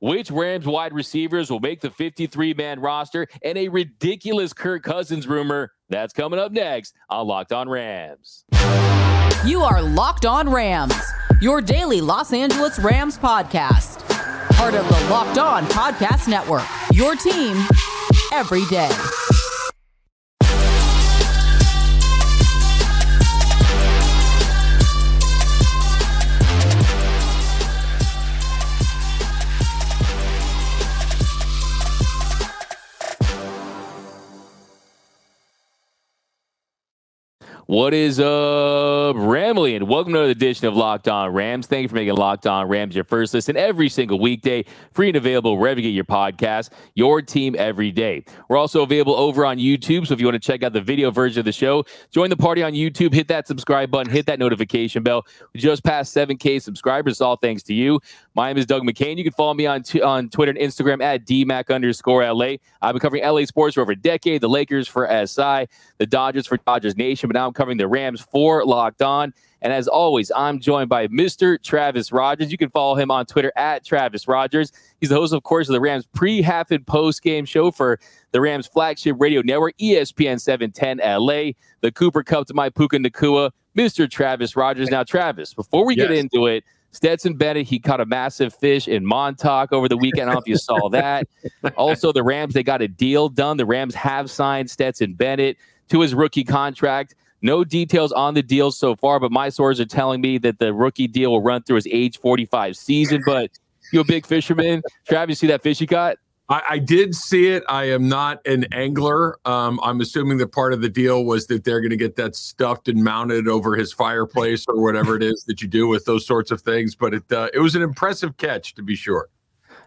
which Rams wide receivers will make the 53 man roster, and a ridiculous Kirk Cousins rumor. That's coming up next on Locked On Rams. You are Locked On Rams, your daily Los Angeles Rams podcast. Part of the Locked On Podcast Network, your team every day. What is up, Ramley? And welcome to another edition of Locked On Rams. Thank you for making Locked On Rams your first listen every single weekday, free and available wherever you get your podcast, your team every day. We're also available over on YouTube. So if you want to check out the video version of the show, join the party on YouTube, hit that subscribe button, hit that notification bell. We just passed 7K subscribers, all thanks to you. My name is Doug McCain. You can follow me on, t- on Twitter and Instagram at DMAC underscore LA. I've been covering LA sports for over a decade, the Lakers for SI, the Dodgers for Dodgers Nation, but now I'm covering the Rams for Locked On. And as always, I'm joined by Mr. Travis Rodgers. You can follow him on Twitter at Travis Rodgers. He's the host, of course, of the Rams pre, half, and post game show for the Rams flagship radio network, ESPN 710 LA. The Cooper Kupp to my Puka Nacua, Mr. Travis Rodgers. Now, Travis, before we yes. get into it, Stetson Bennett, he caught a massive fish in Montauk over the weekend. I don't know if you saw that. Also, the Rams, they got a deal done. The Rams have signed Stetson Bennett to his rookie contract. No details on the deal so far, but my sources are telling me that the rookie deal will run through his age 45 season. But you a big fisherman. Travis, you see that fish you caught? I, I, did see it. I am not an angler. Um, I'm assuming that part of the deal was that they're going to get that stuffed and mounted over his fireplace or whatever it is that you do with those sorts of things. But it uh, it was an impressive catch to be sure.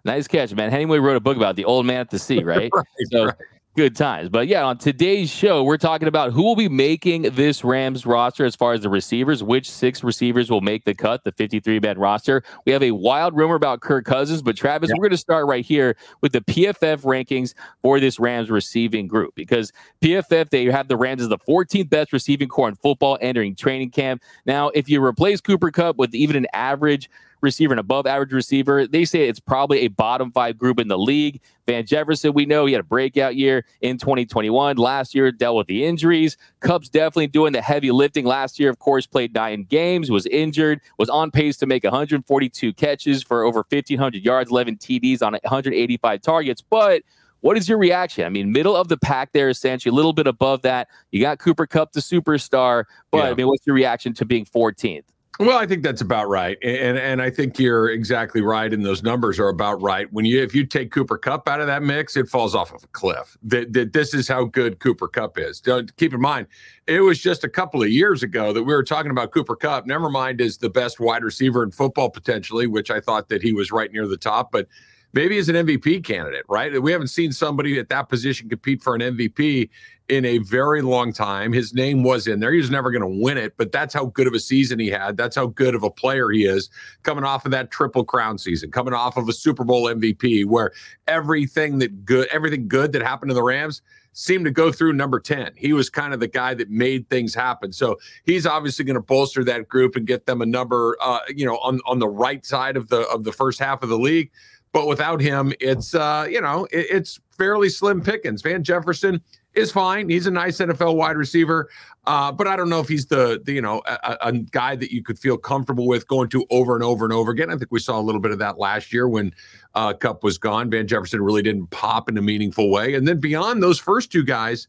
Nice catch, man. Hemingway wrote a book about the old man at the sea, right? right so right good times. But yeah, on today's show, we're talking about who will be making this Rams roster as far as the receivers, which six receivers will make the cut, the 53 man roster. We have a wild rumor about Kirk Cousins, but Travis, yeah. we're going to start right here with the PFF rankings for this Rams receiving group because PFF, they have the Rams as the 14th best receiving corps in football entering training camp. Now, if you replace Cooper Kupp with even an average receiver, an above average receiver. They say it's probably a bottom five group in the league. Van Jefferson, we know he had a breakout year in 2021. Last year, dealt with the injuries. Kupp's definitely doing the heavy lifting. Last year, of course, played nine games, was injured, was on pace to make 142 catches for over 1,500 yards, 11 TDs on 185 targets. But what is your reaction? I mean, middle of the pack there, essentially, a little bit above that. You got Cooper Kupp, the superstar, but yeah. I mean, what's your reaction to being 14th? Well, I think that's about right, and and I think you're exactly right, and those numbers are about right. When you if you take Cooper Kupp out of that mix, it falls off of a cliff. That, that this is how good Cooper Kupp is. Don't, keep in mind, it was just a couple of years ago that we were talking about Cooper Kupp. Never mind is the best wide receiver in football potentially, which I thought that he was right near the top, but maybe as an MVP candidate, right? We haven't seen somebody at that position compete for an MVP in a very long time. His name was in there. He was never going to win it, but that's how good of a season he had. That's how good of a player he is coming off of that triple crown season, coming off of a Super Bowl MVP where everything that good, everything good that happened to the Rams seemed to go through number 10. He was kind of the guy that made things happen. So he's obviously going to bolster that group and get them a number uh, you know on on the right side of the of the first half of the league. But without him, it's uh, you know, it, it's fairly slim pickings. Van Jefferson is fine. He's a nice NFL wide receiver, uh, but I don't know if he's the, the you know a, a, guy that you could feel comfortable with going to over and over and over again. I think we saw a little bit of that last year when uh, Kupp was gone. Van Jefferson really didn't pop in a meaningful way, and then beyond those first two guys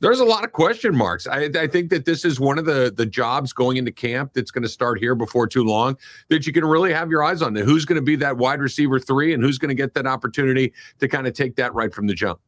there's a lot of question marks. I, I, think that this is one of the the jobs going into camp that's going to start here before too long that you can really have your eyes on. Who's going to be that wide receiver three, and who's going to get that opportunity to kind of take that right from the jump.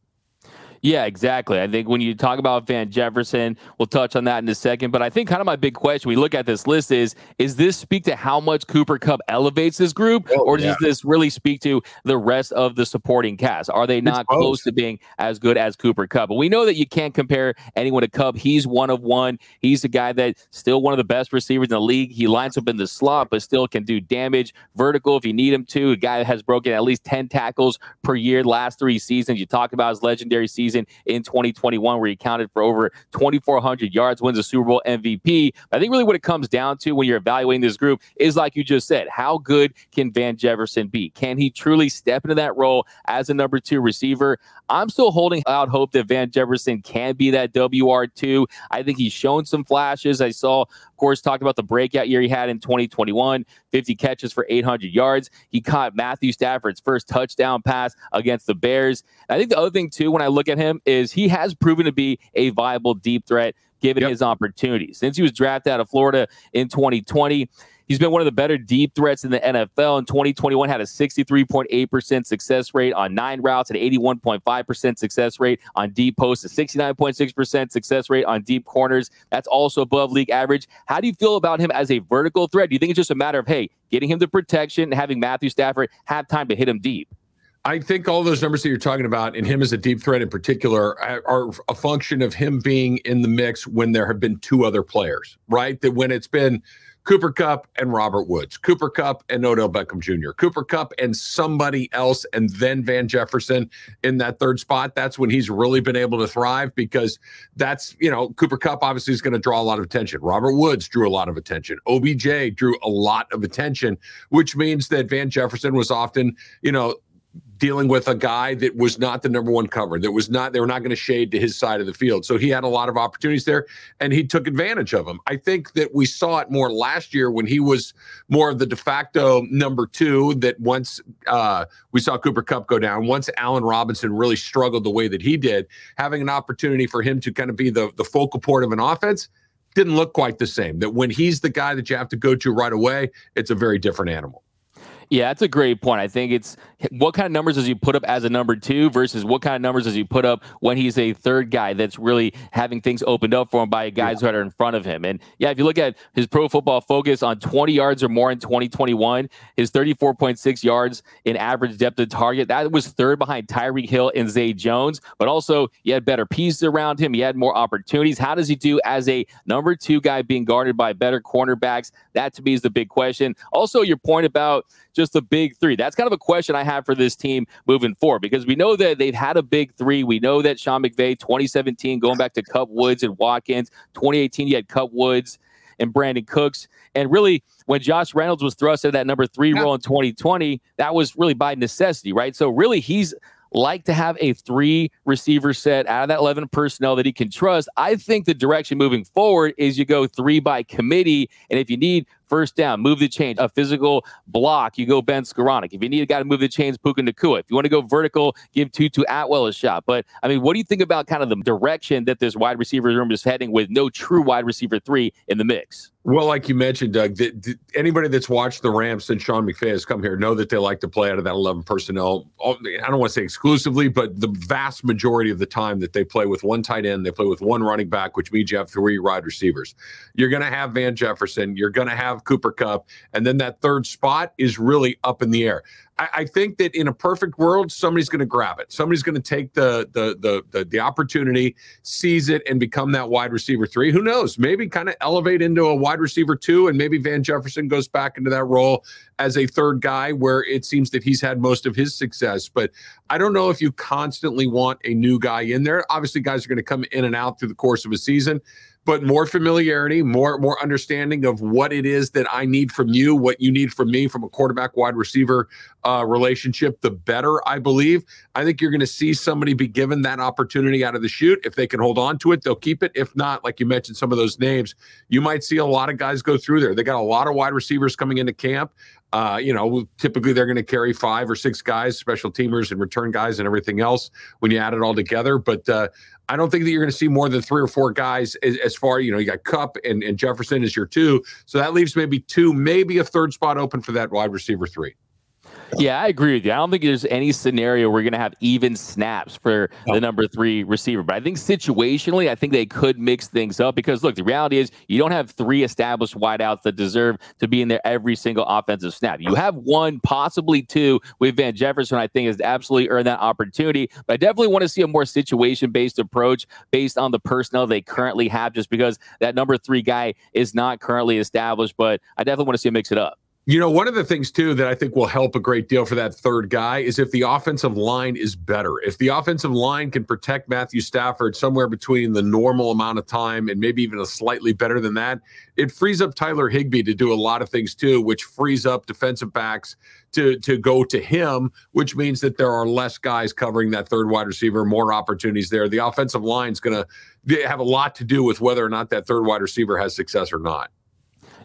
Yeah, exactly. I think when you talk about Van Jefferson, we'll touch on that in a second. But I think kind of my big question we look at this list is is this speak to how much Cooper Kupp elevates this group, oh, or does yeah. this really speak to the rest of the supporting cast? Are they not close to being as good as Cooper Kupp? But we know that you can't compare anyone to Kupp. He's one of one. He's a guy that still one of the best receivers in the league. He lines up in the slot, but still can do damage vertical if you need him to. A guy that has broken at least 10 tackles per year last three seasons. You talk about his legendary season season in 2021, where he accounted for over 2,400 yards, wins a Super Bowl MVP. I think really what it comes down to when you're evaluating this group is like you just said, how good can Van Jefferson be? Can he truly step into that role as a number two receiver? I'm still holding out hope that Van Jefferson can be that WR2. I think he's shown some flashes. I saw, course, talked about the breakout year he had in 2021, 50 catches for 800 yards. He caught Matthew Stafford's first touchdown pass against the Bears. And I think the other thing, too, when I look at him, is he has proven to be a viable deep threat given yep. his opportunities. Since he was drafted out of Florida in 2020, He's been one of the better deep threats in the NFL. In 2021, had a 63.8% success rate on nine routes, an 81.5% success rate on deep posts, a 69.6% success rate on deep corners. That's also above league average. How do you feel about him as a vertical threat? Do you think it's just a matter of, hey, getting him the protection and having Matthew Stafford have time to hit him deep? I think all those numbers that you're talking about, and him as a deep threat in particular, are a function of him being in the mix when there have been two other players, right? That when it's been Cooper Kupp and Robert Woods, Cooper Kupp and Odell Beckham Jr., Cooper Kupp and somebody else, and then Van Jefferson in that third spot. That's when he's really been able to thrive because that's, you know, Cooper Kupp obviously is going to draw a lot of attention. Robert Woods drew a lot of attention. OBJ drew a lot of attention, which means that Van Jefferson was often, you know, dealing with a guy that was not the number one cover, that was not, they were not going to shade to his side of the field. So he had a lot of opportunities there and he took advantage of them. I think that we saw it more last year when he was more of the de facto number two, that once uh, we saw Cooper Kupp go down, once Allen Robinson really struggled the way that he did, having an opportunity for him to kind of be the, the focal point of an offense didn't look quite the same. That when he's the guy that you have to go to right away, it's a very different animal. Yeah, that's a great point. I think it's what kind of numbers does he put up as a number two versus what kind of numbers does he put up when he's a third guy that's really having things opened up for him by guys yeah. who are in front of him. And yeah, if you look at his pro football focus on 20 yards or more in 2021, his 34.6 yards in average depth of target, that was third behind Tyreek Hill and Zay Jones. But also, he had better pieces around him. He had more opportunities. How does he do as a number two guy being guarded by better cornerbacks? That to me is the big question. Also, your point about just the big three. That's kind of a question I have for this team moving forward because we know that they've had a big three. We know that Sean McVay, 2017, going back to Kupp Woods and Watkins, 2018, you had Kupp Woods and Brandin Cooks. And really, when Josh Reynolds was thrust into that number three yeah. role in 2020, that was really by necessity, right? So really, he's like to have a three receiver set out of that 11 personnel that he can trust. I think the direction moving forward is you go three by committee. And if you need first down, move the chains, a physical block, you go Ben Skowronek. If you need a guy to move the chains, Puka Nacua. If you want to go vertical, give Tutu Atwell a shot. But I mean, what do you think about kind of the direction that this wide receiver room is heading with no true wide receiver three in the mix? Well, like you mentioned, Doug, anybody that's watched the Rams since Sean McVay has come here know that they like to play out of that 11 personnel. I don't want to say exclusively, but the vast majority of the time that they play with one tight end, they play with one running back, which means you have three wide receivers. You're going to have Van Jefferson, you're going to have have Cooper Kupp. and then that third spot is really up in the air. I, I think that in a perfect world, somebody's going to grab it. Somebody's going to take the, the the the the opportunity, seize it, and become that wide receiver three. Who knows? Maybe kind of elevate into a wide receiver two, and maybe Van Jefferson goes back into that role as a third guy, where it seems that he's had most of his success. But I don't know if you constantly want a new guy in there. Obviously, guys are going to come in and out through the course of a season but more familiarity, more more understanding of what it is that I need from you, what you need from me from a quarterback wide receiver uh, relationship, the better, I believe. I think you're going to see somebody be given that opportunity out of the chute. If they can hold on to it, they'll keep it. If not, like you mentioned, some of those names, you might see a lot of guys go through there. They got a lot of wide receivers coming into camp. Uh, you know, typically they're going to carry five or six guys, special teamers and return guys and everything else when you add it all together. But uh, I don't think that you're going to see more than three or four guys as, as, far, you know, you got Kupp and, and Jefferson as your two. So that leaves maybe two, maybe a third spot open for that wide receiver three. Yeah, I agree with you. I don't think there's any scenario where we're going to have even snaps for no. the number three receiver. But I think situationally, I think they could mix things up because, look, the reality is you don't have three established wideouts that deserve to be in there every single offensive snap. You have one, possibly two, with Van Jefferson, I think has absolutely earned that opportunity. But I definitely want to see a more situation based approach based on the personnel they currently have, just because that number three guy is not currently established. But I definitely want to see him mix it up. You know, one of the things too that I think will help a great deal for that third guy is if the offensive line is better. If the offensive line can protect Matthew Stafford somewhere between the normal amount of time and maybe even a slightly better than that, it frees up Tyler Higbee to do a lot of things too, which frees up defensive backs to to go to him, which means that there are less guys covering that third wide receiver, more opportunities there. The offensive line is going to have a lot to do with whether or not that third wide receiver has success or not.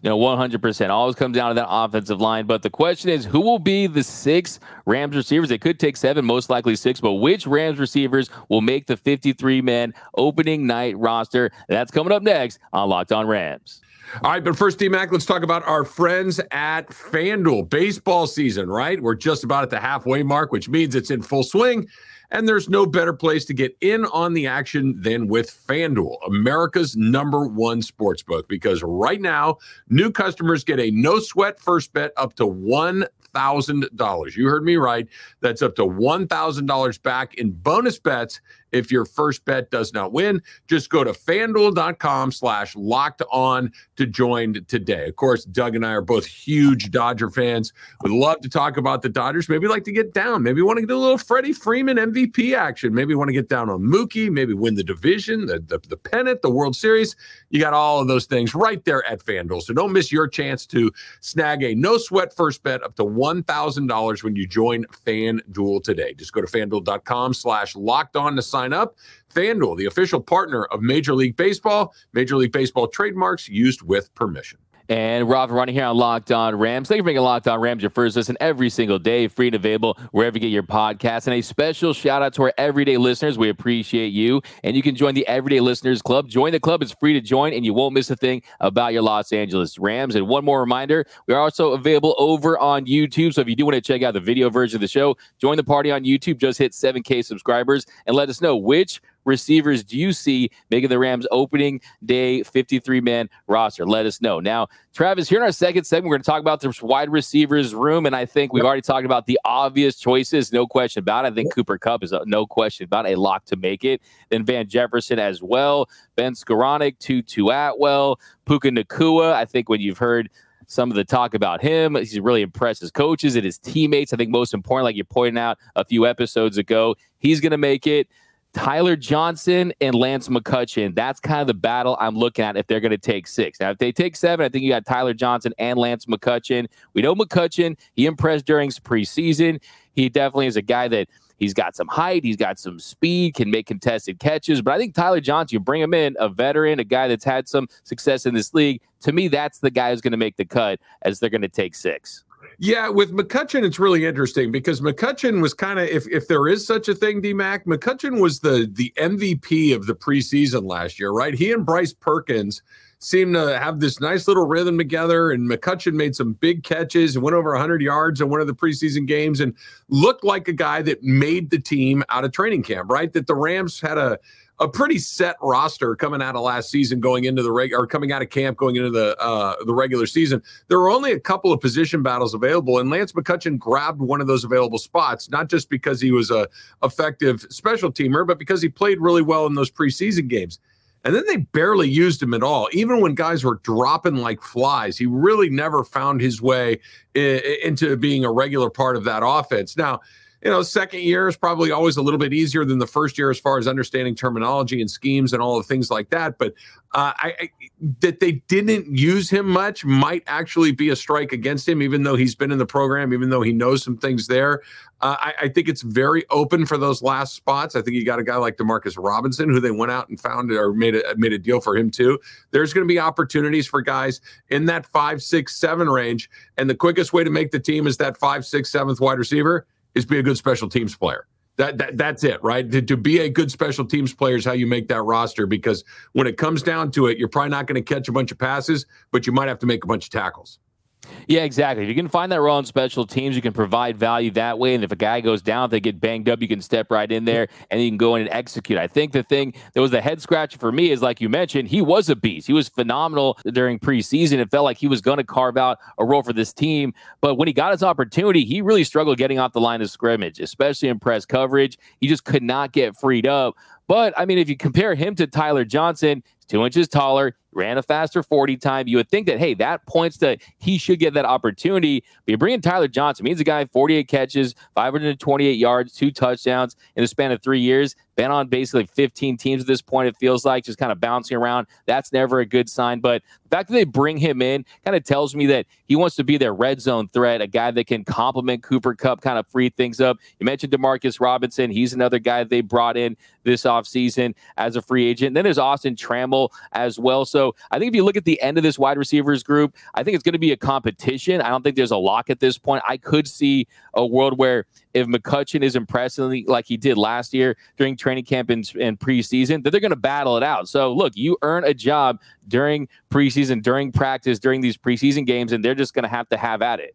You know, 100%. Always comes down to that offensive line. But the question is, who will be the six Rams receivers? They could take seven, most likely six, but which Rams receivers will make the 53 man opening night roster? That's coming up next on Locked On Rams. All right, but first, D Mac, let's talk about our friends at FanDuel. Baseball season, right? We're just about at the halfway mark, which means it's in full swing. And there's no better place to get in on the action than with FanDuel, America's number one sports book. Because right now, new customers get a no sweat first bet up to $1,000. You heard me right. That's up to $1,000 back in bonus bets if your first bet does not win. Just go to fanduel.com slash locked on to join today. Of course, Doug and I are both huge Dodger fans. Would love to talk about the Dodgers. Maybe like to get down. Maybe want to get a little Freddie Freeman MVP action. Maybe want to get down on Mookie. Maybe win the division, the, the, the pennant, the World Series. You got all of those things right there at FanDuel. So don't miss your chance to snag a no sweat first bet up to $1,000 when you join FanDuel today. Just go to fanduel.com slash locked on to sign up. FanDuel, the official partner of Major League Baseball, Major League Baseball trademarks used with permission. And Rob running here on Locked On Rams. Thank you for making Locked On Rams your first listen every single day, free and available wherever you get your podcasts. And a special shout out to our everyday listeners. We appreciate you. And you can join the Everyday Listeners Club. Join the club. It's free to join, and you won't miss a thing about your Los Angeles Rams. And one more reminder we are also available over on YouTube. So if you do want to check out the video version of the show, join the party on YouTube. Just hit 7K subscribers and let us know which receivers do you see making the Rams opening day 53 man roster? Let us know. Now, Travis, here in our second segment, we're going to talk about the wide receivers room. And I think we've already talked about the obvious choices, no question about it. I think Cooper Kupp is a, no question about a lock to make it. Then Van Jefferson as well, Ben Skowronek, Tutu Atwell, Puka Nacua. I think when you've heard some of the talk about him. He's really impressed his coaches and his teammates. I think most important, like you pointed out a few episodes ago, he's going to make it. Tyler Johnson and Lance McCutcheon. That's kind of the battle I'm looking at if they're going to take six. Now, if they take seven, I think you got Tyler Johnson and Lance McCutcheon. We know McCutcheon, he impressed during his preseason. He definitely is a guy that he's got some height, he's got some speed, can make contested catches. But I think Tyler Johnson, you bring him in, a veteran, a guy that's had some success in this league. To me, that's the guy who's going to make the cut as they're going to take six. Yeah, with McCutcheon, it's really interesting because McCutcheon was kind of, if if there is such a thing, D Mac, McCutcheon was the the MVP of the preseason last year, right? He and Bryce Perkins seemed to have this nice little rhythm together, and McCutcheon made some big catches and went over 100 yards in one of the preseason games and looked like a guy that made the team out of training camp, right? That the Rams had a a pretty set roster coming out of last season, going into the reg or coming out of camp, going into the uh, the regular season. There were only a couple of position battles available, and Lance McCutcheon grabbed one of those available spots, not just because he was a effective special teamer, but because he played really well in those preseason games. And then they barely used him at all. Even when guys were dropping like flies, he really never found his way into being a regular part of that offense. Now, you know, second year is probably always a little bit easier than the first year as far as understanding terminology and schemes and all the things like that. But uh, I, I, that they didn't use him much might actually be a strike against him, even though he's been in the program, even though he knows some things there. Uh, I, I, think it's very open for those last spots. I think you got a guy like Demarcus Robinson, who they went out and found or made a made a deal for him too. There's going to be opportunities for guys in that five, six, seven range, and the quickest way to make the team is that five, six, seventh wide receiver is be a good special teams player. That, that that's it, right? To, to, be a good special teams player is how you make that roster because when it comes down to it, you're probably not going to catch a bunch of passes, but you might have to make a bunch of tackles. Yeah, exactly. If you can find that role on special teams, you can provide value that way. And if a guy goes down, if they get banged up, you can step right in there and you can go in and execute. I think the thing that was the head scratcher for me is, like you mentioned, he was a beast. He was phenomenal during preseason. It felt like he was going to carve out a role for this team. But when he got his opportunity, he really struggled getting off the line of scrimmage, especially in press coverage. He just could not get freed up. But I mean, if you compare him to Tyler Johnson, two inches taller, ran a faster 40 time. You would think that, hey, that points to he should get that opportunity. But you bring in Tyler Johnson. He's a guy, 48 catches, 528 yards, two touchdowns in the span of three years. Been on basically 15 teams at this point, it feels like, just kind of bouncing around. That's never a good sign. But the fact that they bring him in kind of tells me that he wants to be their red zone threat, a guy that can complement Cooper Kupp, kind of free things up. You mentioned Demarcus Robinson. He's another guy they brought in this offseason as a free agent. And then there's Austin Trammell as well. So I think if you look at the end of this wide receivers group, I think it's going to be a competition. I don't think there's a lock at this point. I could see a world where if McCutcheon is impressively like he did last year during training camp and, and preseason, that they're going to battle it out. So look, you earn a job during preseason, during practice, during these preseason games, and they're just going to have to have at it.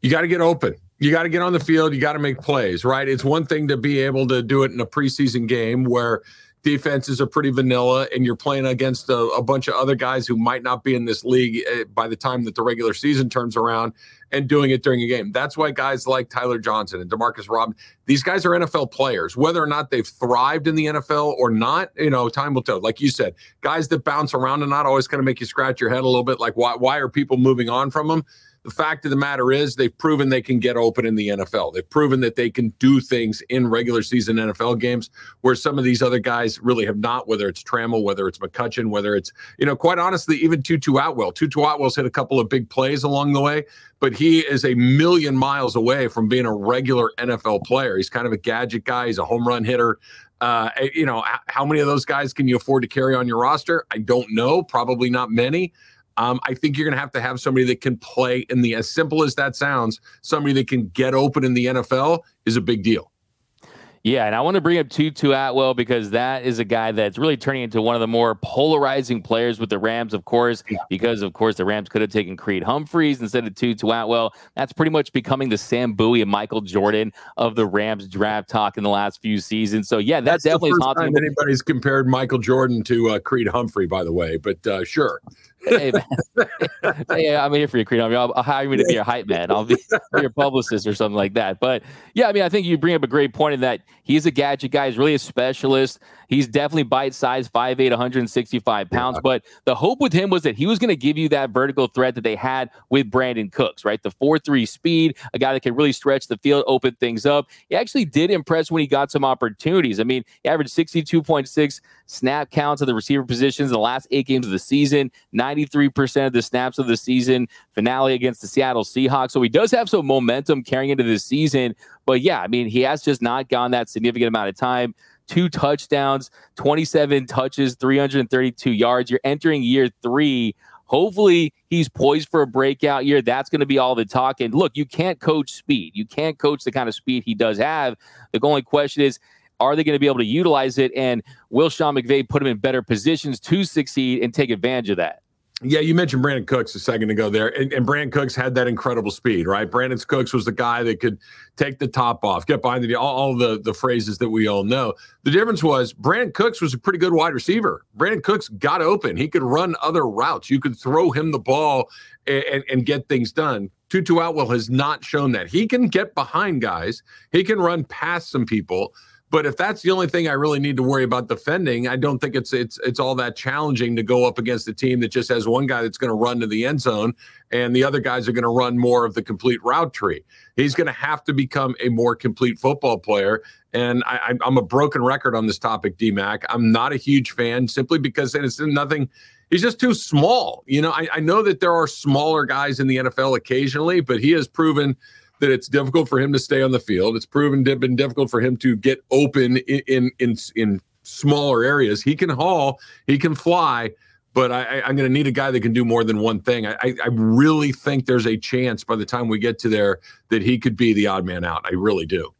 You got to get open you got to get on the field. You got to make plays, right? It's one thing to be able to do it in a preseason game where defenses are pretty vanilla and you're playing against a, a, bunch of other guys who might not be in this league eh, by the time that the regular season turns around and doing it during a game. That's why guys like Tyler Johnson and Demarcus Robinson, these guys are NFL players. Whether or not they've thrived in the NFL or not, you know, time will tell. Like you said, guys that bounce around and not always kind of make you scratch your head a little bit like why why are people moving on from them? The fact of the matter is they've proven they can get open in the NFL. They've proven that they can do things in regular season NFL games where some of these other guys really have not, whether it's Trammell, whether it's McCutcheon, whether it's, you know, quite honestly, even Tutu Atwell. Tutu Atwell's hit a couple of big plays along the way, but he is a million miles away from being a regular NFL player. He's kind of a gadget guy. He's a home run hitter. Uh, you know, how many of those guys can you afford to carry on your roster? I don't know. Probably not many. Um, I think you're going to have to have somebody that can play in the, as simple as that sounds, somebody that can get open in the NFL is a big deal. Yeah, and I want to bring up Tutu Atwell because that is a guy that's really turning into one of the more polarizing players with the Rams, of course, because of course the Rams could have taken Creed Humphreys instead of Tutu Atwell. That's pretty much becoming the Sam Bowie and Michael Jordan of the Rams draft talk in the last few seasons. So yeah, that that's definitely the first time anybody's compared Michael Jordan to uh, Creed Humphrey, by the way. But uh, sure, hey, man. hey, I'm here for you, Creed. I'll, I'll hire you to be your hype man. I'll be your publicist or something like that. But yeah, I mean, I think you bring up a great point in that he's a gadget guy. He's really a specialist. He's definitely bite size, 5'8, 165 pounds. Yeah. But the hope with him was that he was going to give you that vertical threat that they had with Brandin Cooks, right? The 4 3 speed, a guy that can really stretch the field, open things up. He actually did impress when he got some opportunities. I mean, he averaged 62.6 snap counts of the receiver positions in the last eight games of the season, 93% of the snaps of the season, finale against the Seattle Seahawks. So he does have some momentum carrying into the season. But yeah, I mean, he has just not gone that significant amount of time two touchdowns, 27 touches, 332 yards. You're entering year three. Hopefully, he's poised for a breakout year. That's going to be all the talk. And look, you can't coach speed. You can't coach the kind of speed he does have. The only question is, are they going to be able to utilize it? And will Sean McVay put him in better positions to succeed and take advantage of that? Yeah, you mentioned Brandin Cooks a second ago there, and, and Brandin Cooks had that incredible speed, right? Brandin Cooks was the guy that could take the top off, get behind the all, all the the phrases that we all know. The difference was Brandin Cooks was a pretty good wide receiver. Brandin Cooks got open; he could run other routes. You could throw him the ball and, and, and get things done. Tutu Atwell has not shown that he can get behind guys. He can run past some people. But if that's the only thing I really need to worry about defending, I don't think it's it's it's all that challenging to go up against a team that just has one guy that's going to run to the end zone and the other guys are going to run more of the complete route tree. He's going to have to become a more complete football player. And I, am a broken record on this topic, DMAC. I'm not a huge fan simply because and it's nothing. He's just too small. You know, I, I know that there are smaller guys in the NFL occasionally, but he has proven – that it's difficult for him to stay on the field. It's proven been difficult for him to get open in in in, in smaller areas. He can haul, he can fly, but I, am going to need a guy that can do more than one thing. I, I, really think there's a chance by the time we get to there that he could be the odd man out. I really do.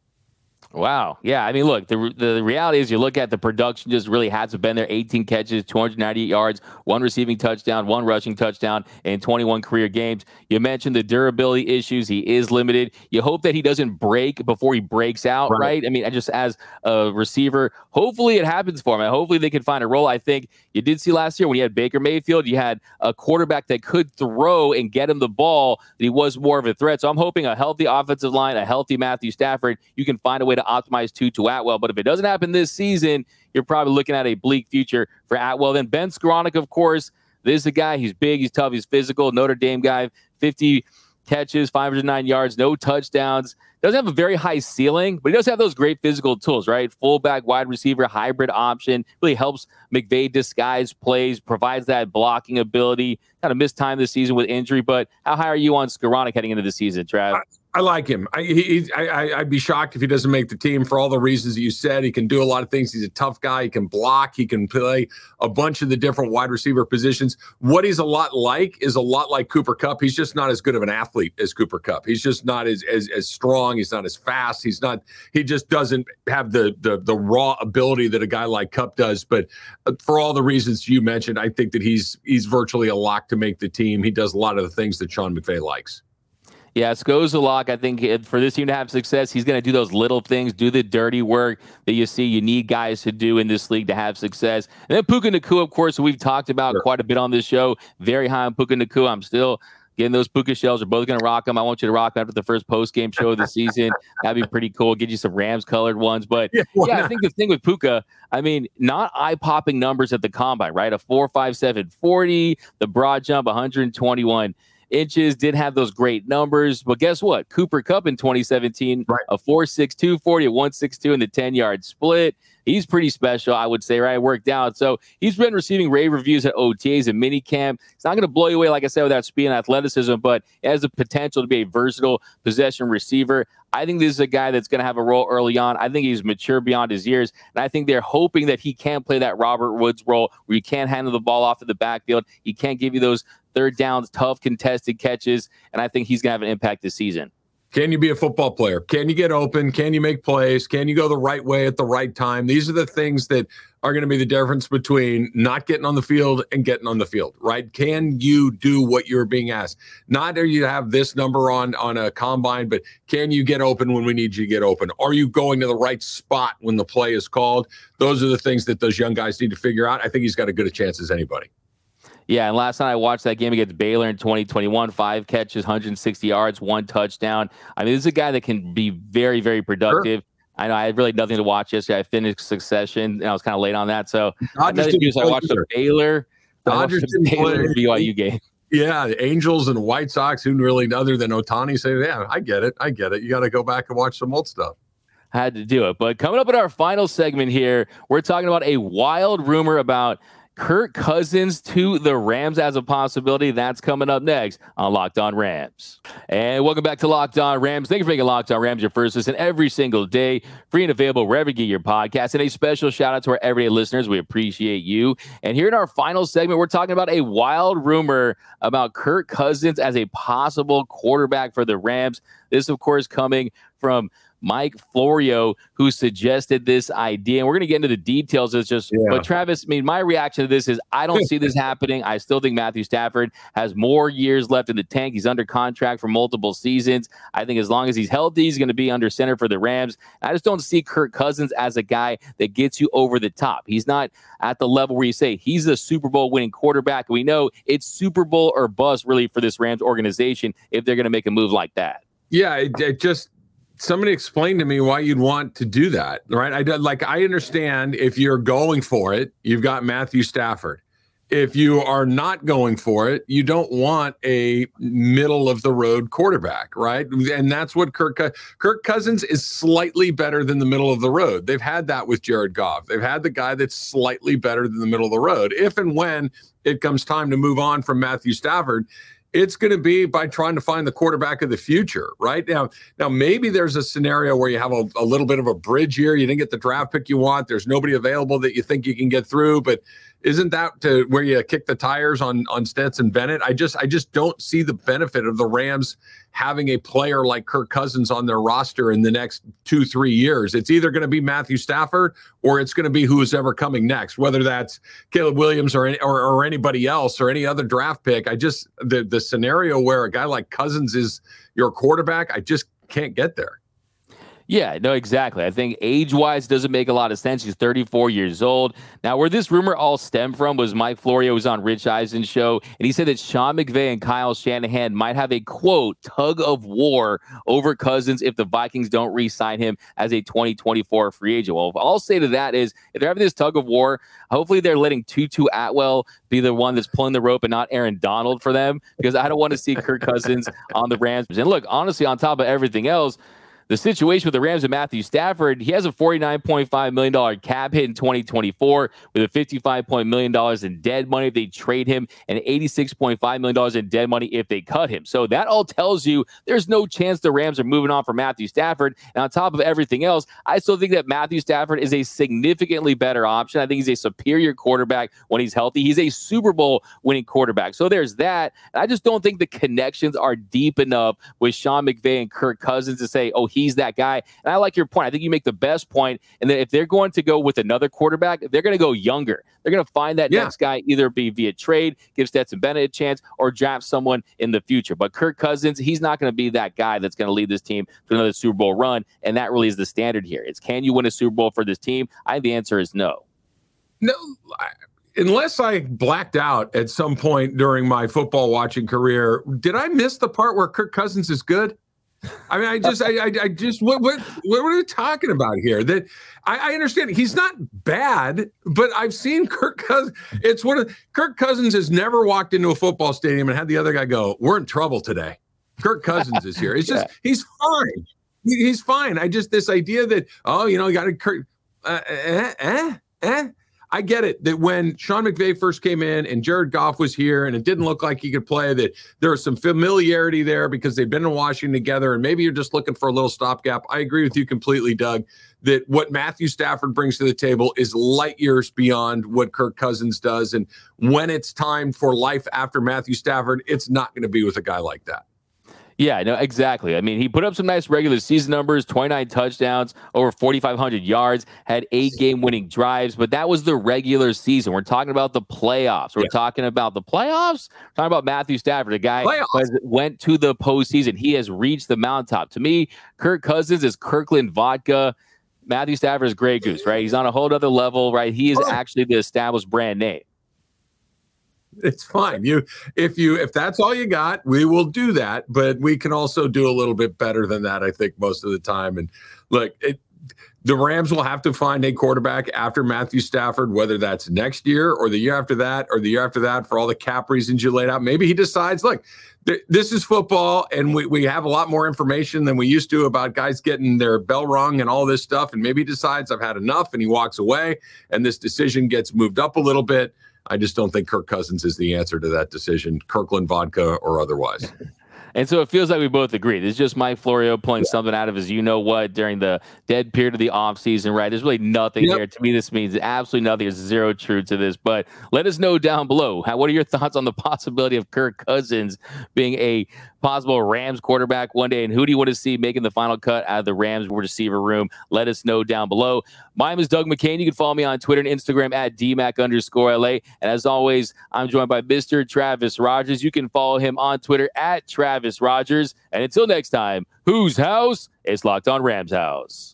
Wow. Yeah. I mean, look, the, the reality is you look at the production just really hasn't been there 18 catches, 298 yards, one receiving touchdown, one rushing touchdown in 21 career games. You mentioned the durability issues. He is limited. You hope that he doesn't break before he breaks out, right? right? I mean, I just as a receiver, hopefully it happens for him. Hopefully they can find a role. I think you did see last year when you had Baker Mayfield, you had a quarterback that could throw and get him the ball, that he was more of a threat. So I'm hoping a healthy offensive line, a healthy Matthew Stafford, you can find a way way to optimize Tutu Atwell. But if it doesn't happen this season, you're probably looking at a bleak future for Atwell. Then Ben Skowronek, of course, this is a guy. He's big, he's tough, he's physical. Notre Dame guy, 50 catches, 509 yards, no touchdowns. Doesn't have a very high ceiling, but he does have those great physical tools, right? Fullback, wide receiver, hybrid option. Really helps McVay disguise plays, provides that blocking ability. Kind of missed time this season with injury, but how high are you on Skowronek heading into the season, Trav? I like him. I, he, I, I'd be shocked if he doesn't make the team for all the reasons that you said. He can do a lot of things. He's a tough guy. He can block. He can play a bunch of the different wide receiver positions. What he's a lot like is a lot like Cooper Kupp. He's just not as good of an athlete as Cooper Kupp. He's just not as as, as strong. He's not as fast. He's not. He just doesn't have the the the raw ability that a guy like Kupp does. But uh, for all the reasons you mentioned, I think that he's he's virtually a lock to make the team. He does a lot of the things that Sean McVay likes. Yeah, lock. I think for this team to have success, he's going to do those little things, do the dirty work that you see you need guys to do in this league to have success. And then Puka Nacua, of course, we've talked about sure. quite a bit on this show. Very high on Puka Nacua. I'm still getting those Puka shells. We're both going to rock them. I want you to rock them after the first post game show of the season. That'd be pretty cool. Get you some Rams colored ones. But yeah, yeah I think the thing with Puka, I mean, not eye popping numbers at the combine, right? A 4.57 40, the broad jump 121 inches, did have those great numbers. But guess what? Cooper Kupp in 2017, right. a 4.62 40, a 162 in the 10 yard split. He's pretty special, I would say, right? Worked out. So he's been receiving rave reviews at OTAs and minicamp. It's not going to blow you away, like I said, without speed and athleticism, but it has the potential to be a versatile possession receiver. I think this is a guy that's going to have a role early on. I think he's mature beyond his years. And I think they're hoping that he can play that Robert Woods role where you can't handle the ball off of the backfield. He can't give you those third downs, tough contested catches, and I think he's going to have an impact this season. Can you be a football player? Can you get open? Can you make plays? Can you go the right way at the right time? These are the things that are going to be the difference between not getting on the field and getting on the field, right? Can you do what you're being asked? Not are you have this number on on a combine, but can you get open when we need you to get open? Are you going to the right spot when the play is called? Those are the things that those young guys need to figure out. I think he's got as good a chance as anybody. Yeah, and last night I watched that game against Baylor in 2021. Five catches, 160 yards, one touchdown. I mean, this is a guy that can be very, very productive. Sure. I know I had really nothing to watch yesterday. I finished Succession, and I was kind of late on that. So Dodgers I watched the Baylor, Dodgers the Baylor BYU game. Yeah, the Angels and White Sox, who really other than Ohtani say, yeah, I get it, I get it. You got to go back and watch some old stuff had to do it. But coming up in our final segment here, we're talking about a wild rumor about Kirk Cousins to the Rams as a possibility. That's coming up next on Locked On Rams. And welcome back to Locked On Rams. Thank you for making Locked On Rams your first listen every single day, free and available wherever you get your podcast. And a special shout out to our everyday listeners. We appreciate you. And here in our final segment, we're talking about a wild rumor about Kirk Cousins as a possible quarterback for the Rams. This, of course, coming from Mike Florio, who suggested this idea. And we're going to get into the details. It's just, yeah. but Travis, I mean, my reaction to this is I don't see this happening. I still think Matthew Stafford has more years left in the tank. He's under contract for multiple seasons. I think as long as he's healthy, he's going to be under center for the Rams. I just don't see Kirk Cousins as a guy that gets you over the top. He's not at the level where you say he's a Super Bowl winning quarterback. We know it's Super Bowl or bust really for this Rams organization if they're going to make a move like that. Yeah, it, it just somebody explain to me why you'd want to do that, right? I like I understand if you're going for it, you've got Matthew Stafford. If you are not going for it, you don't want a middle of the road quarterback, right? And that's what Kirk Kirk Cousins is slightly better than the middle of the road. They've had that with Jared Goff. They've had the guy that's slightly better than the middle of the road. If and when it comes time to move on from Matthew Stafford, it's going to be by trying to find the quarterback of the future, right? Now, now maybe there's a scenario where you have a, a, little bit of a bridge year. You didn't get the draft pick you want. There's nobody available that you think you can get through, but isn't that to where you kick the tires on on Stetson Bennett? I just I just don't see the benefit of the Rams having a player like Kirk Cousins on their roster in the next two, three years. It's either going to be Matthew Stafford or it's going to be who's ever coming next, whether that's Caleb Williams or, or, or anybody else or any other draft pick. I just, the, the scenario where a guy like Cousins is your quarterback, I just can't get there. Yeah, no, exactly. I think age wise doesn't make a lot of sense. He's 34 years old. Now, where this rumor all stemmed from was Mike Florio was on Rich Eisen's show, and he said that Sean McVay and Kyle Shanahan might have a quote tug of war over Cousins if the Vikings don't re sign him as a 2024 free agent. Well, I'll say to that is if they're having this tug of war, hopefully they're letting Tutu Atwell be the one that's pulling the rope and not Aaron Donald for them because I don't want to see Kirk Cousins on the Rams. And look, honestly, on top of everything else, the situation with the Rams and Matthew Stafford, he has a $49.5 million cap hit in 2024 with a $55 million in dead money if they trade him and $86.5 million in dead money if they cut him. So that all tells you there's no chance the Rams are moving on from Matthew Stafford. And on top of everything else, I still think that Matthew Stafford is a significantly better option. I think he's a superior quarterback when he's healthy. He's a Super Bowl winning quarterback. So there's that. And I just don't think the connections are deep enough with Sean McVay and Kirk Cousins to say, oh, he's that guy. And I like your point. I think you make the best point. And then if they're going to go with another quarterback, they're going to go younger. They're going to find that yeah. next guy either be via trade, give Stetson Bennett a chance, or draft someone in the future. But Kirk Cousins, he's not going to be that guy that's going to lead this team to another Super Bowl run. And that really is the standard here. It's can you win a Super Bowl for this team? I the answer is no. No, unless I blacked out at some point during my football watching career, did I miss the part where Kirk Cousins is good? I mean, I just, I, I, I, just, what, what, what are we talking about here? That I, I, understand he's not bad, but I've seen Kirk Cousins. It's one of Kirk Cousins has never walked into a football stadium and had the other guy go, "We're in trouble today." Kirk Cousins is here. It's just yeah. he's fine. He's fine. I just this idea that oh, you know, you got to Kirk. Uh, eh, eh, eh. I get it that when Sean McVay first came in and Jared Goff was here and it didn't look like he could play, that there was some familiarity there because they've been in Washington together and maybe you're just looking for a little stopgap. I agree with you completely, Doug, that what Matthew Stafford brings to the table is light years beyond what Kirk Cousins does. And when it's time for life after Matthew Stafford, it's not going to be with a guy like that. Yeah, no, exactly. I mean, he put up some nice regular season numbers 29 touchdowns, over 4,500 yards, had eight game winning drives, but that was the regular season. We're talking about the playoffs. We're yeah. talking about the playoffs. We're talking about Matthew Stafford, a guy who went to the postseason. He has reached the mountaintop. To me, Kirk Cousins is Kirkland vodka. Matthew Stafford is Grey Goose, right? He's on a whole other level, right? He is oh. actually the established brand name. It's fine. You if you if that's all you got, we will do that. But we can also do a little bit better than that, I think, most of the time. And look, it, the Rams will have to find a quarterback after Matthew Stafford, whether that's next year or the year after that or the year after that for all the cap reasons you laid out. Maybe he decides, look, th- this is football and we, we have a lot more information than we used to about guys getting their bell rung and all this stuff. And maybe he decides I've had enough and he walks away and this decision gets moved up a little bit. I just don't think Kirk Cousins is the answer to that decision, Kirkland vodka or otherwise. And so it feels like we both agree. This is just Mike Florio pulling yeah. something out of his you know what during the dead period of the offseason, right? There's really nothing yep. there. To me, this means absolutely nothing. There's zero truth to this. But let us know down below. How, what are your thoughts on the possibility of Kirk Cousins being a possible Rams quarterback one day. And who do you want to see making the final cut out of the Rams receiver room? Let us know down below. My name is Doug McCain. You can follow me on Twitter and Instagram at DMAC underscore LA. And as always, I'm joined by Mr. Travis Rodgers. You can follow him on Twitter at Travis Rodgers. And until next time, whose house is locked on Rams House?